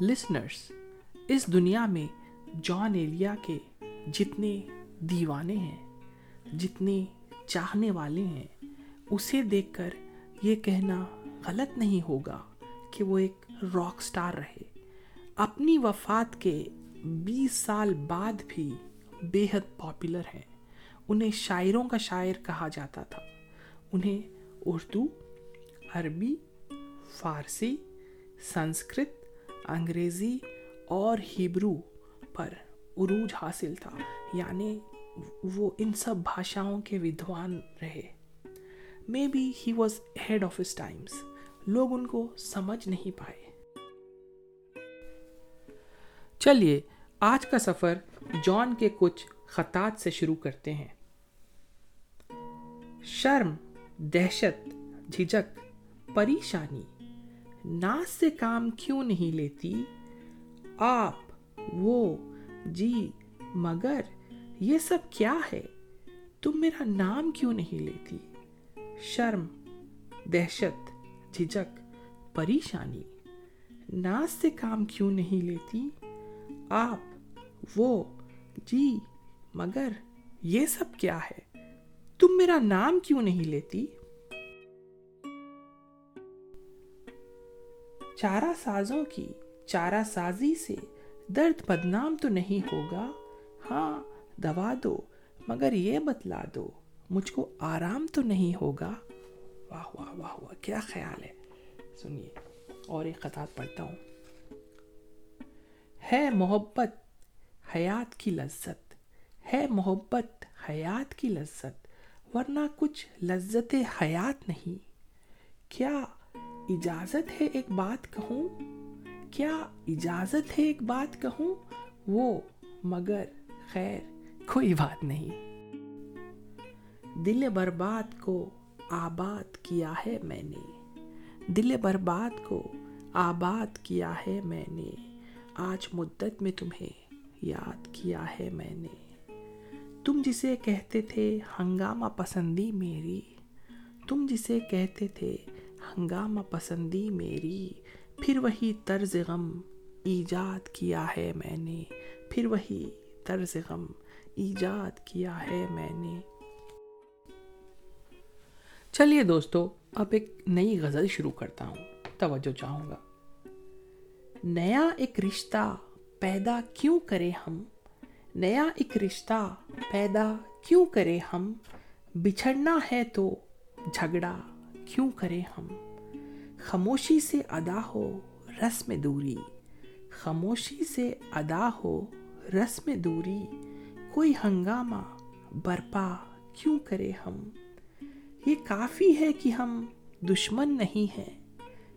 Listeners اس دنیا میں جان ایلیا کے جتنے دیوانے ہیں، جتنے چاہنے والے ہیں، اسے دیکھ کر یہ کہنا غلط نہیں ہوگا کہ وہ ایک راک سٹار رہے۔ اپنی وفات کے بیس سال بعد بھی بے حد پاپولر ہیں۔ انہیں شاعروں کا شاعر کہا جاتا تھا۔ انہیں اردو، عربی، فارسی، سنسکرت انگریزی اور ہیبرو پر عروج حاصل تھا۔ یعنی وہ ان سب بھاشاؤں کے ودوان رہے۔ Maybe he was head of his times لوگ ان کو سمجھ نہیں پائے۔ چلیے، آج کا سفر جان کے کچھ خطات سے شروع کرتے ہیں۔ شرم، دہشت جھجک پریشانی ناس سے کام کیوں نہیں لیتی؟ آپ، وہ جی مگر یہ سب کیا ہے؟ تم میرا نام کیوں نہیں لیتی؟ شرم، دہشت جھجک پریشانی۔ ناس سے کام کیوں نہیں لیتی؟ آپ، وہ جی مگر یہ سب کیا ہے؟ تم میرا نام کیوں نہیں لیتی؟ چارہ سازوں کی چارہ سازی سے درد بدنام تو نہیں ہوگا؟ ہاں دوا دو، مگر یہ بتلا دو، مجھ کو آرام تو نہیں ہوگا؟ واہ واہ واہ واہ، کیا خیال ہے۔ سنیے، اور ایک خطات پڑھتا ہوں۔ ہے محبت حیات کی لذت، ہے محبت حیات کی لذت، ورنہ کچھ لذت حیات نہیں۔ کیا اجازت ہے ایک بات کہوں؟ کیا اجازت ہے ایک بات کہوں؟ وہ مگر خیر، کوئی بات نہیں۔ دل برباد کو آباد کیا ہے میں نے۔ دل برباد کو آباد کیا ہے میں نے۔ آج مدت میں تمہیں یاد کیا ہے میں نے۔ تم جسے کہتے تھے ہنگامہ پسندی میری۔ تم جسے کہتے تھے ہنگامہ پسندی میری، پھر وہی طرز غم ایجاد کیا ہے میں نے، پھر وہی طرز غم ایجاد کیا ہے میں نے۔ چلیے دوستو، اب ایک نئی غزل شروع کرتا ہوں، توجہ چاہوں گا۔ نیا ایک رشتہ پیدا کیوں کرے ہم؟ نیا ایک رشتہ پیدا کیوں کرے ہم؟ بچھڑنا ہے تو جھگڑا کیوں کریں ہم؟ خاموشی سے ادا ہو رسم دوری۔ خاموشی سے ادا ہو رسم دوری۔ کوئی ہنگامہ برپا کیوں کرے ہم؟ یہ کافی ہے کہ ہم دشمن نہیں ہیں۔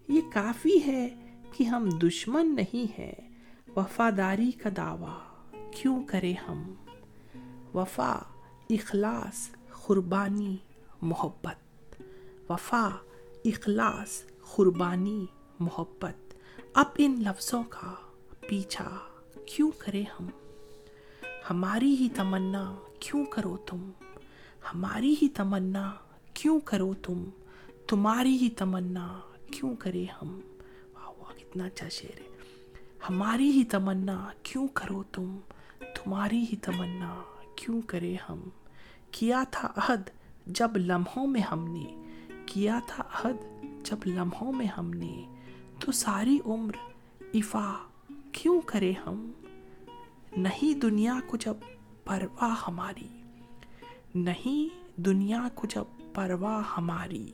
یہ کافی ہے کہ ہم دشمن نہیں ہیں۔ وفاداری کا دعویٰ کیوں کرے ہم؟ وفا، اخلاص، قربانی، محبت۔ وفا، اخلاص، قربانی، محبت۔ اب ان لفظوں کا پیچھا کیوں کرے ہم؟ ہماری ہی تمنا کیوں کرو تم؟ ہماری ہی تمنا کیوں کرو تم؟ تمہاری ہی تمنا کیوں کرے ہم؟ واہ واہ، کتنا اچھا شعر ہے۔ ہماری ہی تمنا کیوں کرو تم؟ تمہاری ہی تمنا کیوں کرے ہم؟ کیا تھا عہد جب لمحوں میں ہم نے کیا تھا عہد جب لمحوں میں ہم نے تو ساری عمر افا کیوں کرے ہم؟ نہیں دنیا کو جب پرواہ ہماری، نہیں دنیا کو جب پرواہ ہماری،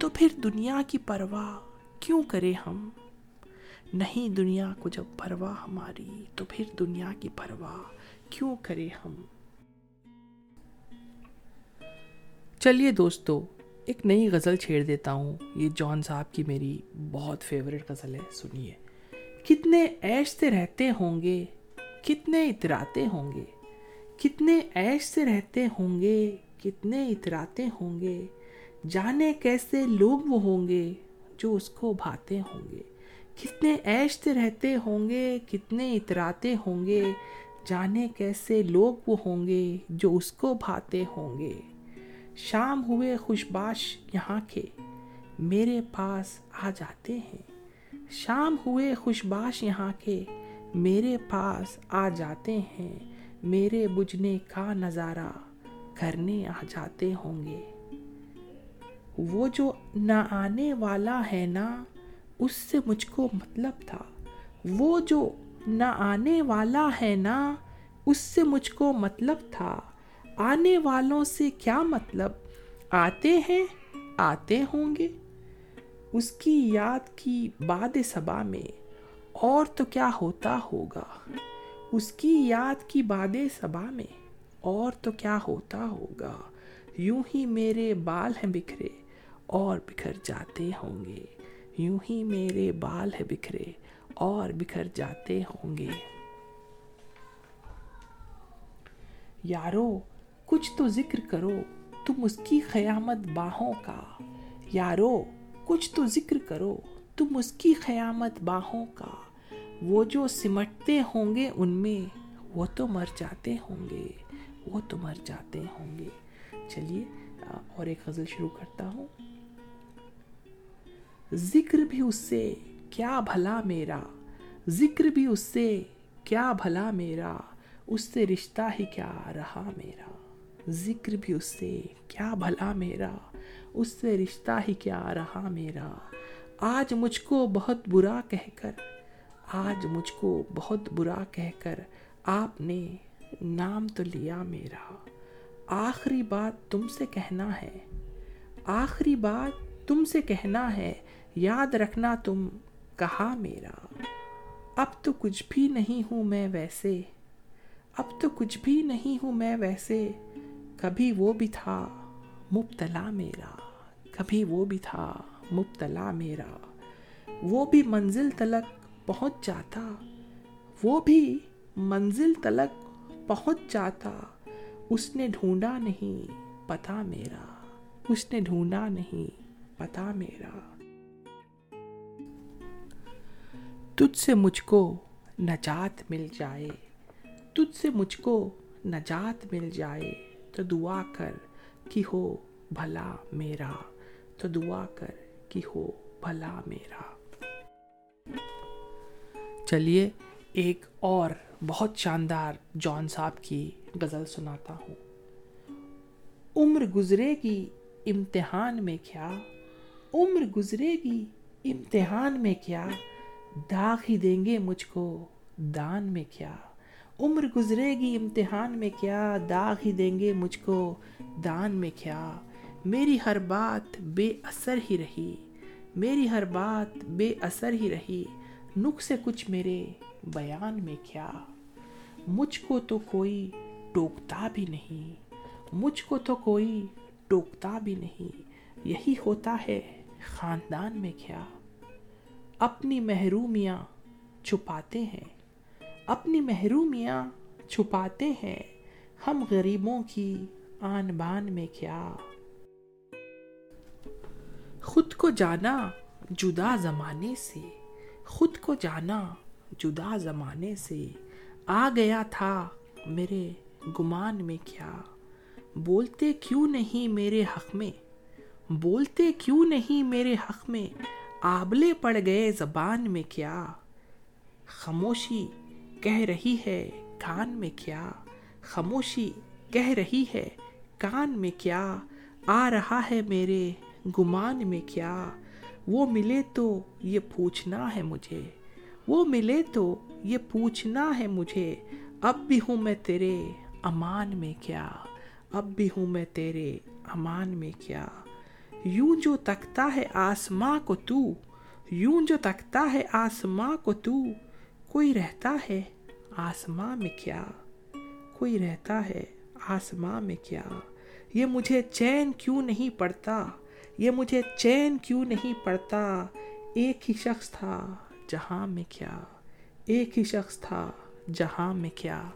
تو پھر دنیا کی پرواہ کیوں کرے ہم؟ نہیں دنیا کو جب پرواہ ہماری، تو پھر دنیا کی پرواہ کیوں کرے ہم؟ چلیے دوستو ایک نئی غزل چھیڑ دیتا ہوں۔ یہ جان صاحب کی میری بہت فیوریٹ غزل ہے، سنیے۔ کتنے عیش سے رہتے ہوں گے، کتنے اتراتے ہوں گے۔ کتنے عیش سے رہتے ہوں گے، کتنے اتراتے ہوں گے۔ جانے کیسے لوگ وہ ہوں گے جو اس کو بھاتے ہوں گے۔ کتنے عیش سے رہتے ہوں گے، کتنے اتراتے ہوں گے۔ جانے کیسے لوگ وہ ہوں گے جو اس کو بھاتے ہوں گے۔ شام ہوئے خوشباش یہاں کے میرے پاس آ جاتے ہیں۔ شام ہوئے خوشباش یہاں کے میرے پاس آ جاتے ہیں۔ میرے بجھنے کا نظارہ کرنے آ جاتے ہوں گے۔ وہ جو نہ آنے والا ہے نا، اس سے مجھ کو مطلب تھا۔ وہ جو نہ آنے والا ہے نا، اس سے مجھ کو مطلب تھا۔ آنے والوں سے کیا مطلب؟ آتے ہیں، آتے ہوں گے۔ اس کی یاد کی باد صبا میں اور تو کیا ہوتا ہوگا؟ اس کی یاد کی باد صبا میں اور تو کیا ہوتا ہوگا؟ یوں ہی میرے بال ہیں بکھرے اور بکھر جاتے ہوں گے۔ یوں ہی میرے بال ہے بکھرے اور بکھر جاتے ہوں گے۔ یارو کچھ تو ذکر کرو، تم اس کی قیامت باہوں کا۔ یارو، کچھ تو ذکر کرو، تم اس کی قیامت باہوں کا۔ وہ جو سمٹتے ہوں گے ان میں، وہ تو مر جاتے ہوں گے۔ وہ تو مر جاتے ہوں گے۔ چلیے، اور ایک غزل شروع کرتا ہوں۔ ذکر بھی اس سے، کیا بھلا میرا۔ ذکر بھی اس سے، کیا بھلا میرا۔ اس سے رشتہ ہی کیا رہا میرا۔ ذکر بھی اس سے، کیا بھلا میرا؟ اس سے رشتہ ہی کیا رہا میرا؟ آج مجھ کو بہت برا کہہ کر، آج مجھ کو بہت برا کہہ کر آپ نے نام تو لیا میرا۔ آخری بات تم سے کہنا ہے۔ آخری بات تم سے کہنا ہے، یاد رکھنا تم کہا میرا۔ اب تو کچھ بھی نہیں ہوں میں ویسے۔ اب تو کچھ بھی نہیں ہوں میں ویسے۔ کبھی وہ بھی تھا مبتلا میرا، کبھی وہ بھی تھا مبتلا میرا۔ وہ بھی منزل تلک پہنچ جاتا، وہ بھی منزل تلک پہنچ جاتا۔ اس نے ڈھونڈا نہیں پتا میرا، اس نے ڈھونڈا نہیں پتا میرا۔ تجھ سے مجھ کو نجات مل جائے، تجھ سے مجھ کو نجات مل جائے۔ تو دعا کر کہ ہو بھلا میرا، تو دعا کر کہ ہو بھلا میرا۔ چلیے، ایک اور بہت شاندار جان صاحب کی غزل سناتا ہوں۔ عمر گزرے گی امتحان میں کیا؟ عمر گزرے گی امتحان میں کیا؟ داغ ہی دیں گے مجھ کو دان میں کیا؟ عمر گزرے گی، امتحان میں کیا داغ ہی دیں گے مجھ کو؟ دان میں کیا؟ میری ہر بات بے اثر ہی رہی، میری ہر بات بے اثر ہی رہی نک سے کچھ میرے بیان میں کیا؟ مجھ کو تو کوئی ٹوکتا بھی نہیں، مجھ کو تو کوئی ٹوکتا بھی نہیں، یہی ہوتا ہے خاندان میں کیا؟ اپنی محرومیاں چھپاتے ہیں اپنی محرومیاں چھپاتے ہیں۔ ہم غریبوں کی آن بان میں کیا۔ خود کو جانا جدا زمانے سے۔ خود کو جانا جدا زمانے سے۔ آ گیا تھا میرے گمان میں کیا۔ بولتے کیوں نہیں میرے حق میں؟ بولتے کیوں نہیں میرے حق میں؟ آبلے پڑ گئے زبان میں کیا؟ خاموشی کہہ رہی ہے، کان میں کیا؟ خاموشی، کہہ رہی ہے، کان میں کیا؟ آ رہا ہے میرے گمان میں کیا؟ وہ ملے تو یہ پوچھنا ہے مجھے۔ وہ ملے تو یہ پوچھنا ہے مجھے۔ اب بھی ہوں میں تیرے امان میں کیا؟ اب بھی ہوں میں تیرے امان میں کیا؟ یوں جو تکتا ہے آسماں کو تو، یوں جو تکتا ہے آسماں کو تو کوئی رہتا ہے آسماں میں کیا؟ کوئی رہتا ہے آسماں میں کیا؟ یہ مجھے چین کیوں نہیں پڑتا؟ یہ مجھے چین کیوں نہیں پڑتا؟ ایک ہی شخص تھا جہاں میں کیا؟ ایک ہی شخص تھا جہاں میں کیا؟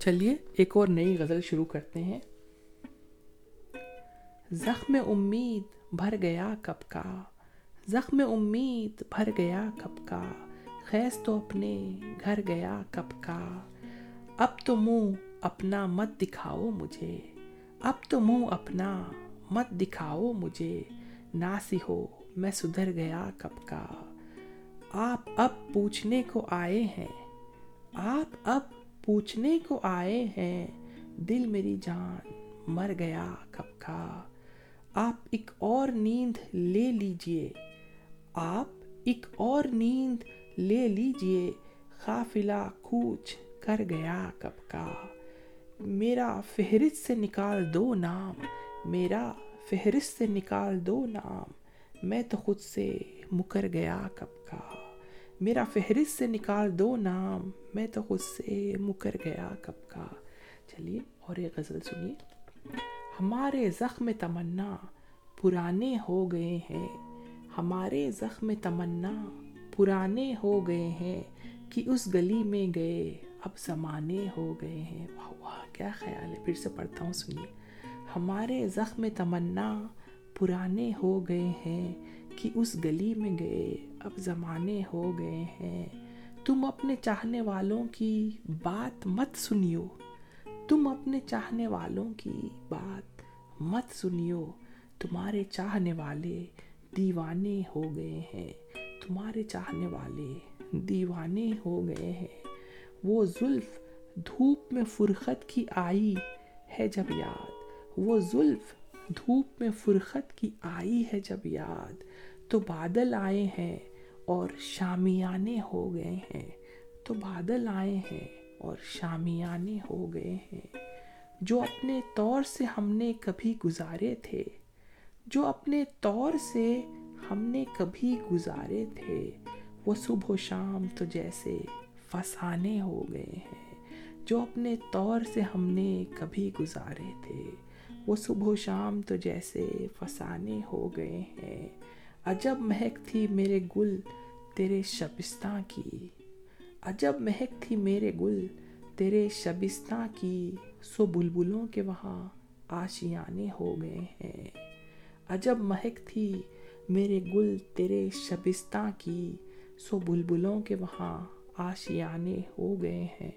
چلیے، ایک اور نئی غزل شروع کرتے ہیں۔ زخم امید بھر گیا کب کا؟ زخم امید بھر گیا کب کا، خیز تو اپنے گھر گیا کب کا۔ اب تو منہ اپنا مت دکھاؤ مجھے، اب تو منہ اپنا مت دکھاؤ مجھے۔ ناسی ہو میں سدھر گیا کب کا۔ آپ اب پوچھنے کو آئے ہیں، آپ اب پوچھنے کو آئے ہیں۔ دل میری جان مر گیا کب کا۔ آپ ایک اور نیند لے لیجیے۔ آپ ایک اور نیند لے لیجیے۔ قافلہ کوچ کر گیا کب کا۔ میرا فہرست سے نکال دو نام۔ میرا فہرست سے نکال دو نام۔ میں تو خود سے مکر گیا کب کا۔ میرا فہرست سے نکال دو نام۔ میں تو خود سے مکر گیا کب کا۔ چلیے اور ایک غزل سنیے۔ ہمارے زخم تمنا پرانے ہو گئے ہیں۔ ہمارے زخم تمنا پرانے ہو گئے ہیں کہ اس گلی میں گئے، اب زمانے ہو گئے ہیں۔ واہ واہ، کیا خیال ہے۔ پھر سے پڑھتا ہوں، سنیے۔ ہمارے زخم تمنا پرانے ہو گئے ہیں کہ اس گلی میں گئے، اب زمانے ہو گئے ہیں۔ تم اپنے چاہنے والوں کی بات مت سنیو۔ تم اپنے چاہنے والوں کی بات مت سنیو۔ تمہارے چاہنے والے دیوانے ہو گئے ہیں، تمہارے چاہنے والے دیوانے ہو گئے ہیں۔ وہ زلف دھوپ میں فرخت کی آئی ہے جب یاد۔ وہ زلف دھوپ میں فرخت کی آئی ہے جب یاد۔ تو بادل آئے ہیں اور شامیانے ہو گئے ہیں۔ تو بادل آئے ہیں اور شامیانے ہو گئے ہیں۔ جو اپنے طور سے ہم نے کبھی گزارے تھے جو اپنے طور سے ہم نے کبھی گزارے تھے، وہ صبح و شام تو جیسے فسانے ہو گئے ہیں۔ جو اپنے طور سے ہم نے کبھی گزارے تھے، وہ صبح و شام تو جیسے فسانے ہو گئے ہیں۔ عجب مہک تھی میرے گل تیرے شبستان کی۔ عجب مہک تھی میرے گل تیرے شبستان کی۔ سو بلبلوں کے وہاں آشیانے ہو گئے ہیں۔ عجب مہک تھی میرے گل تیرے شبستان کی، سو بلبلوں کے وہاں آشیانے ہو گئے ہیں۔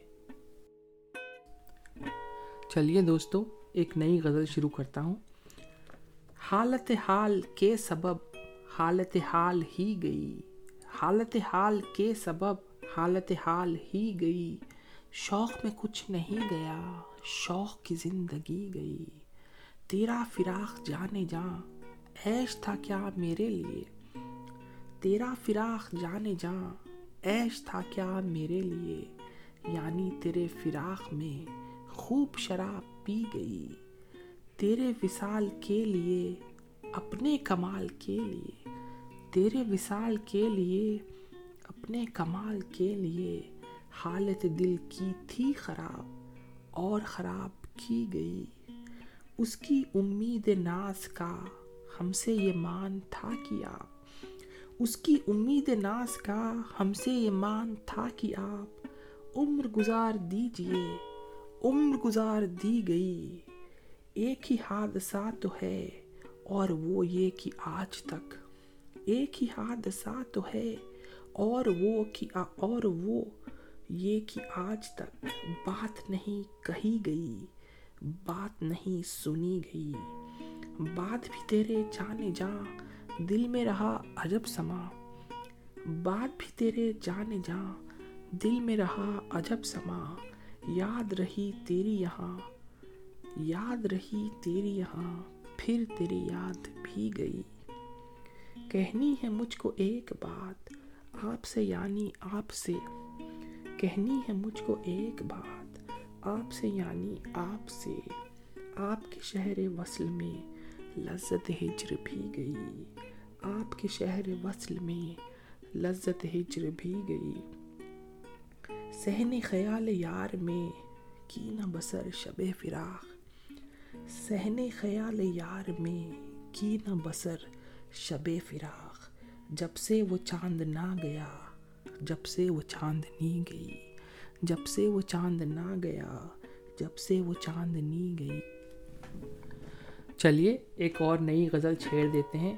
چلیے دوستو، ایک نئی غزل شروع کرتا ہوں۔ حالت حال کے سبب حالت حال ہی گئی۔ حالت حال کے سبب حالت حال ہی گئی۔ شوق میں کچھ نہیں گیا، شوق کی زندگی گئی۔ تیرا فراق جانے جا ایش تھا کیا میرے لیے؟ تیرا فراق جانے جا ایش تھا کیا میرے لیے؟ یعنی تیرے فراق میں خوب شراب پی گئی۔ تیرے وصال کے لیے، اپنے کمال کے لیے۔ تیرے وصال کے لیے، اپنے کمال کے لیے حالت دل کی تھی خراب اور خراب کی گئی۔ اس کی امید ناز کا ہم سے یہ مان تھا کہ آپ۔ اس کی امید ناز کا ہم سے یہ مان تھا کہ آپ۔ عمر گزار دیجیے، عمر گزار دی گئی۔ ایک ہی حادثہ تو ہے، اور وہ یہ کہ آج تک۔ ایک ہی حادثہ تو ہے، اور وہ کہ اور وہ یہ کہ آج تک۔ بات نہیں کہی گئی، بات نہیں سنی گئی۔ بات بھی تیرے جانے جا دل میں رہا عجب سما بات بھی تیرے جانے جا دل میں رہا عجب سما یاد رہی تیری یہاں، یاد رہی تیری یہاں، پھر تیری یاد بھی گئی۔ کہنی ہے مجھ کو ایک بات، آپ سے یعنی آپ سے۔ کہنی ہے مجھ کو ایک بات، آپ سے یعنی آپ سے۔ آپ کے شہر وصل میں لذت ہجر بھی گئی۔ آپ کے شہر وصل میں لذت ہجر بھی گئی۔ سہن خیال یار میں کی نہ بسر شب فراق۔ سہنے خیال یار میں کی نہ بسر شب فراق۔ جب سے وہ چاند نہ گیا، جب سے وہ چاندنی گئی۔ جب سے وہ چاند نہ گیا، جب سے وہ چاندنی گئی۔ چلیے، ایک اور نئی غزل چھیڑ دیتے ہیں۔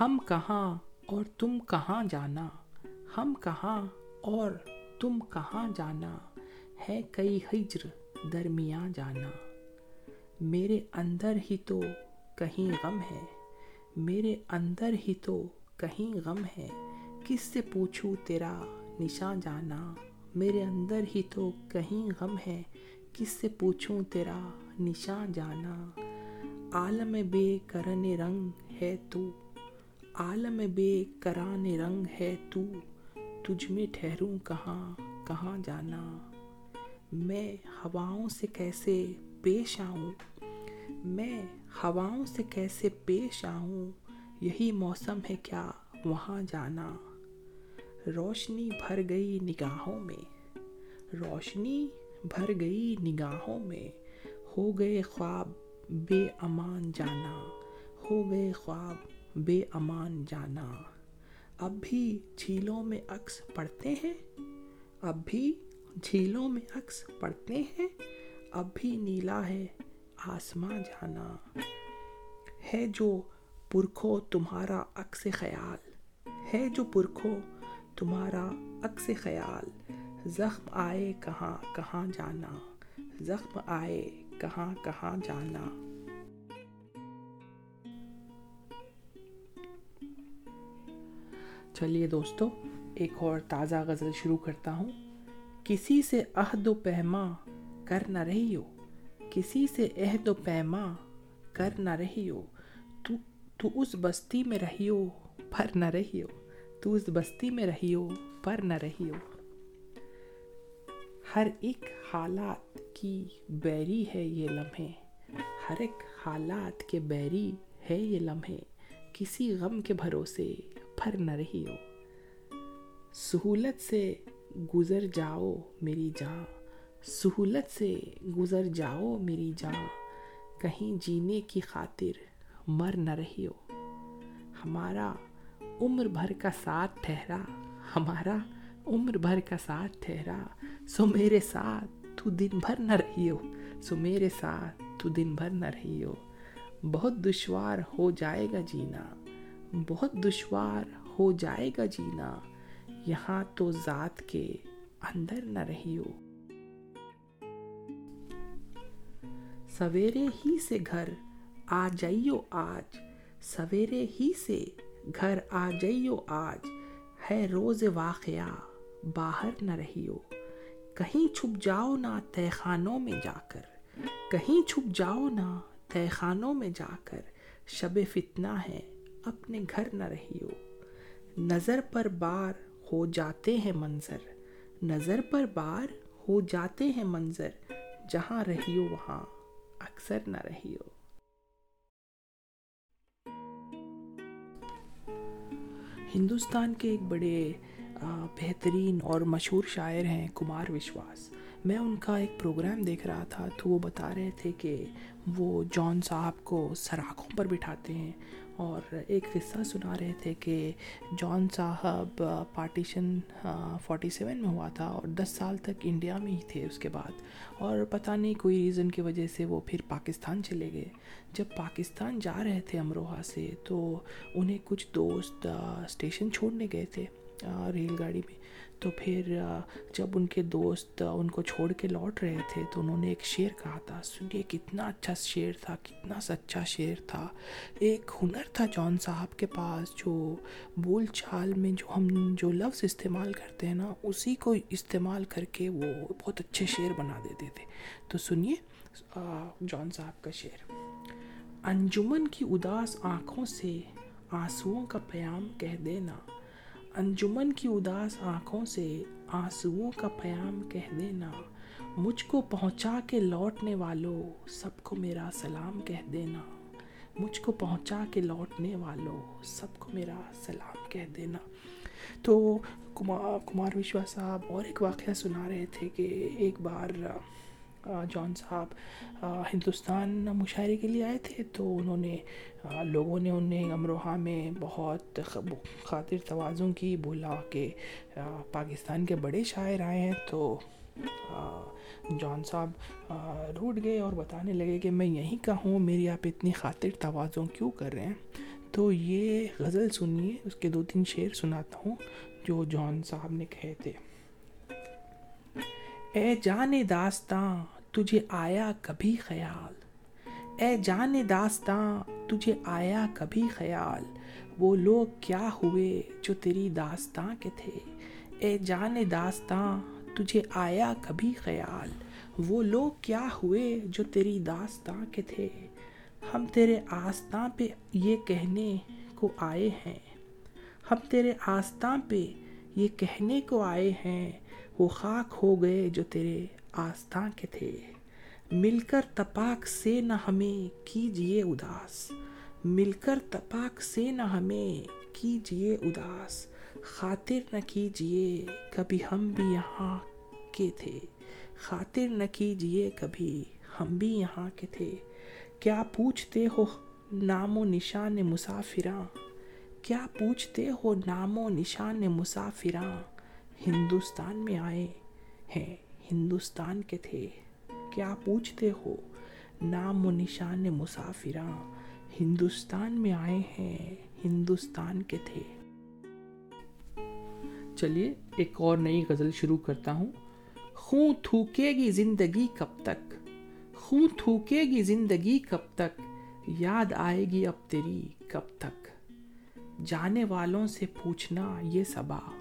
ہم کہاں اور تم کہاں جانا؟ ہم کہاں اور تم کہاں جانا؟ ہے کئی ہجر درمیاں جانا۔ میرے اندر ہی تو کہیں غم ہے۔ میرے اندر ہی تو کہیں غم ہے۔ کس سے پوچھوں تیرا نشان جانا؟ میرے اندر ہی تو کہیں غم ہے۔ کس سے پوچھوں تیرا نشان جانا؟ عالم بے کرن رنگ ہے تو، عالم بے کران رنگ ہے تو، تجھ میں ٹھہروں کہاں کہاں جانا؟ میں ہواؤں سے کیسے پیش آؤں؟ میں ہواؤں سے کیسے پیش آؤں؟ یہی موسم ہے کیا وہاں جانا؟ روشنی بھر گئی نگاہوں میں، روشنی بھر گئی نگاہوں میں، ہو گئے خواب بے امان جانا، ہو گئے خواب بے امان جانا۔ اب بھی جھیلوں میں عکس پڑتے ہیں، اب بھی جھیلوں میں عکس پڑتے ہیں، اب بھی نیلا ہے آسماں جانا۔ ہے جو پرکھو تمہارا عکس خیال، ہے جو پرکھو تمہارا عکس خیال۔ زخم آئے کہاں کہاں جانا۔ زخم آئے کہاں کہاں جانا۔ چلیے دوستو، ایک اور تازہ غزل شروع کرتا ہوں۔ کسی سے عہد و پیما کر نہ رہی ہو کسی سے عہد و پیما کر نہ رہی ہو تو تو اس بستی میں رہی ہو پر نہ رہی ہو تو اس بستی میں رہی ہو پر نہ رہی ہو ہر ایک حالات کی بیری ہے یہ لمحے۔ ہر ایک حالات کے بیری ہے یہ لمحے۔ کسی غم کے بھروسے پھر نہ رہی ہو سہولت سے گزر جاؤ میری جاں۔ سہولت سے گزر جاؤ میری جاں۔ کہیں جینے کی خاطر مر نہ رہی ہو ہمارا عمر بھر کا ساتھ ٹھہرا۔ ہمارا عمر بھر کا ساتھ ٹھہرا۔ سو میرے ساتھ تو دن بھر نہ رہی ہو۔ سو میرے ساتھ تو دن بھر نہ رہی ہو۔ بہت دشوار ہو جائے گا جینا۔ بہت دشوار ہو جائے گا جینا۔ یہاں تو ذات کے اندر نہ رہی ہو۔ سویرے ہی سے گھر آ جائیو آج۔ سویرے ہی سے گھر آ جائیو آج۔ ہے روز واقعہ باہر نہ رہی ہو۔ کہیں چھپ جاؤ نہ تہ خانوں میں جا کر، کہیں چھپ جاؤ نہ تہ خانوں میں جا کر۔ شب فتنہ ہے، اپنے گھر نہ رہی ہو نظر پر بار ہو جاتے ہیں منظر۔ نظر پر بار ہو جاتے ہیں منظر۔ جہاں رہی ہو وہاں اکثر نہ رہی ہو ہندوستان کے ایک بڑے بہترین اور مشہور شاعر ہیں کمار وشواس۔ میں ان کا ایک پروگرام دیکھ رہا تھا تو وہ بتا رہے تھے کہ وہ جان صاحب کو سراخوں پر بٹھاتے ہیں اور ایک قصہ سنا رہے تھے کہ جان صاحب پارٹیشن فورٹی سیون میں ہوا تھا اور دس سال تک انڈیا میں ہی تھے اس کے بعد۔ اور پتہ نہیں کوئی ریزن کی وجہ سے وہ پھر پاکستان چلے گئے۔ جب پاکستان جا رہے تھے امروہہ سے تو انہیں کچھ دوست اسٹیشن چھوڑنے گئے تھے۔ ریل گاڑی میں۔ تو پھر جب ان کے دوست ان کو چھوڑ کے لوٹ رہے تھے، تو انہوں نے ایک شعر کہا تھا۔ سنیے، کتنا اچھا شعر تھا، کتنا سچا شعر تھا۔ ایک ہنر تھا جان صاحب کے پاس، جو بول چال میں جو ہم، جو لفظ استعمال کرتے ہیں نا، اسی کو استعمال کر کے وہ بہت اچھے شعر بنا دیتے تھے۔ تو سنیے جان صاحب کا شعر۔ انجمن کی اداس آنکھوں سے آنسوؤں کا پیام کہہ دینا انجمن کی اداس آنکھوں سے آنسوؤں کا پیام کہہ دینا، مجھ کو پہنچا کے لوٹنے والوں سب کو میرا سلام کہہ دینا۔ مجھ کو پہنچا کے لوٹنے والوں سب کو میرا سلام کہہ دینا۔ تو کمار کمار وشوا صاحب اور ایک واقعہ سنا رہے تھے کہ ایک بار جان صاحب ہندوستان مشاعرے کے لیے آئے تھے تو انہوں نے لوگوں نے انہیں امروہہ میں بہت خاطر توازن کی، بولا کہ پاکستان کے بڑے شاعر آئے ہیں تو جان صاحب روٹ گئے اور بتانے لگے کہ میں یہیں کا ہوں، میری آپ اتنی خاطر توازن کیوں کر رہے ہیں؟ تو یہ غزل سنیے، اس کے دو تین شعر سناتا ہوں جو جان صاحب نے کہے تھے۔ اے جان داستاں، تجھے آیا کبھی خیال۔ اے جان داستاں، تجھے آیا کبھی خیال۔ وہ لوگ کیا ہوئے جو تیری داستاں کے تھے؟ اے جان داستاں، تجھے آیا کبھی خیال۔ وہ لوگ کیا ہوئے جو تیری داستاں کے تھے؟ ہم تیرے آستاں پہ یہ کہنے کو آئے ہیں۔ ہم تیرے آستاں پہ یہ کہنے کو آئے ہیں۔ وہ خاک ہو گئے جو تیرے آستاں کے تھے۔ مل کر تپاک سے نہ ہمیں کیجیے اداس۔ مل کر تپاک سے نہ ہمیں کیجیے اداس۔ خاطر نہ کیجیے کبھی ہم بھی یہاں کے تھے۔ خاطر نہ کیجیے کبھی ہم بھی یہاں کے تھے۔ کیا پوچھتے ہو نام و نشان مسافراں؟ کیا پوچھتے ہو نام و نشان مسافراں؟ ہندوستان میں آئے ہیں۔ ہندوستان کے تھے۔ کیا پوچھتے ہو؟ نام و نشان مسافراں۔ ہندوستان میں آئے ہیں۔ ہندوستان کے تھے۔ چلیے، ایک اور نئی غزل شروع کرتا ہوں۔ خون تھوکے گی زندگی کب تک؟ خون تھوکے گی زندگی کب تک؟ یاد آئے گی اب تیری کب تک؟ جانے والوں سے پوچھنا یہ سبا۔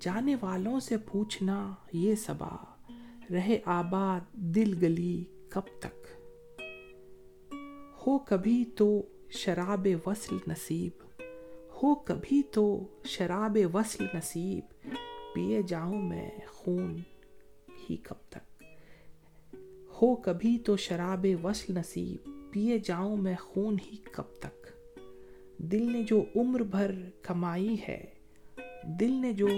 جانے والوں سے پوچھنا یہ سبا، رہے آباد دل گلی کب تک؟ ہو کبھی تو شراب وصل نصیب، ہو کبھی تو شراب وصل نصیب، پیے جاؤں میں خون ہی کب تک؟ ہو کبھی تو شراب وصل نصیب، پیے جاؤں میں خون ہی کب تک؟ دل نے جو عمر بھر کمائی ہے، دل نے جو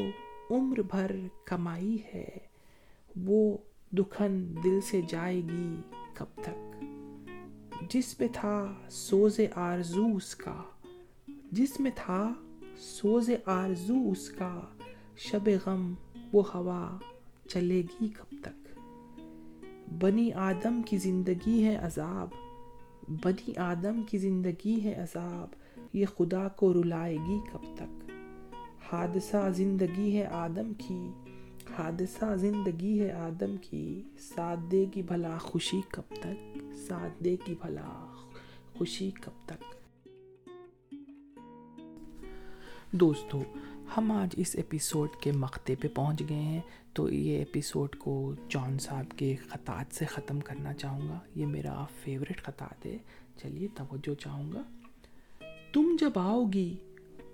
عمر بھر کمائی ہے، وہ دکھن دل سے جائے گی کب تک؟ جس میں تھا سوز آرزو اس کا، جس میں تھا سوز آرزو اس کا، شب غم وہ ہوا چلے گی کب تک؟ بنی آدم کی زندگی ہے عذاب، بنی آدم کی زندگی ہے عذاب، یہ خدا کو رلائے گی کب تک؟ حادثہ زندگی ہے آدم کی، حادثہ زندگی ہے آدم کی۔ ساتھ دے بھلا خوشی کب تک؟ ساتھ دے بھلا خوشی کب تک؟ دوستو، ہم آج اس ایپیسوڈ کے مقتے پہ پہنچ گئے ہیں۔ تو یہ ایپیسوڈ کو جان صاحب کے خطات سے ختم کرنا چاہوں گا۔ یہ میرا فیوریٹ خطات ہے۔ چلیے، توجہ چاہوں گا۔ تم جب آؤ گی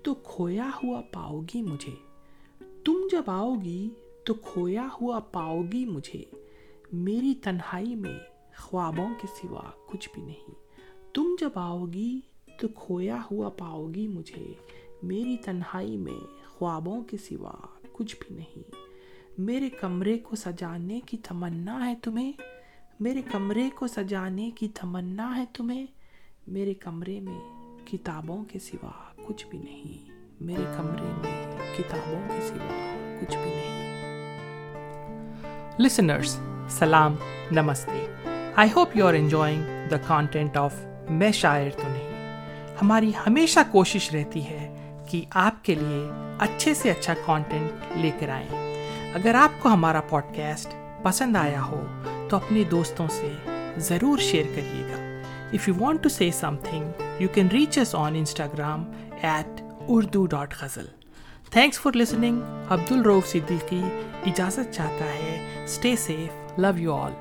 تو کھویا ہوا پاؤ گی مجھے۔ تم جب آؤ گی تو کھویا ہوا پاؤ گی مجھے۔ میری تنہائی میں خوابوں کے سوا کچھ بھی نہیں۔ تم جب آؤ گی تو کھویا ہوا پاؤ گی مجھے۔ میری تنہائی میں خوابوں کے سوا کچھ بھی نہیں۔ میرے کمرے کو سجانے کی تمنا ہے تمہیں۔ میرے کمرے کو سجانے کی تمنا ہے تمہیں۔ میرے کمرے میں کتابوں کے سوا کچھ بھی نہیں۔ میرے کمرے میں کتابوں کے سوا کچھ بھی نہیں۔ لسنرس سلام، نمستے۔ I hope you are enjoying the content of میں شاعر تو نہیں۔ ہماری ہمیشہ کوشش رہتی ہے کہ آپ کے لیے اچھے سے اچھا کانٹینٹ لے کر آئیں۔ اگر آپ کو ہمارا پوڈ کاسٹ پسند آیا ہو، تو اپنے دوستوں سے ضرور شیئر کریے گا۔ If you want to see something you can reach us on Instagram at Urdu dot Ghazal thanks for listening Abdul Rauf Siddiqui اجازت چاہتا ہے stay safe love you all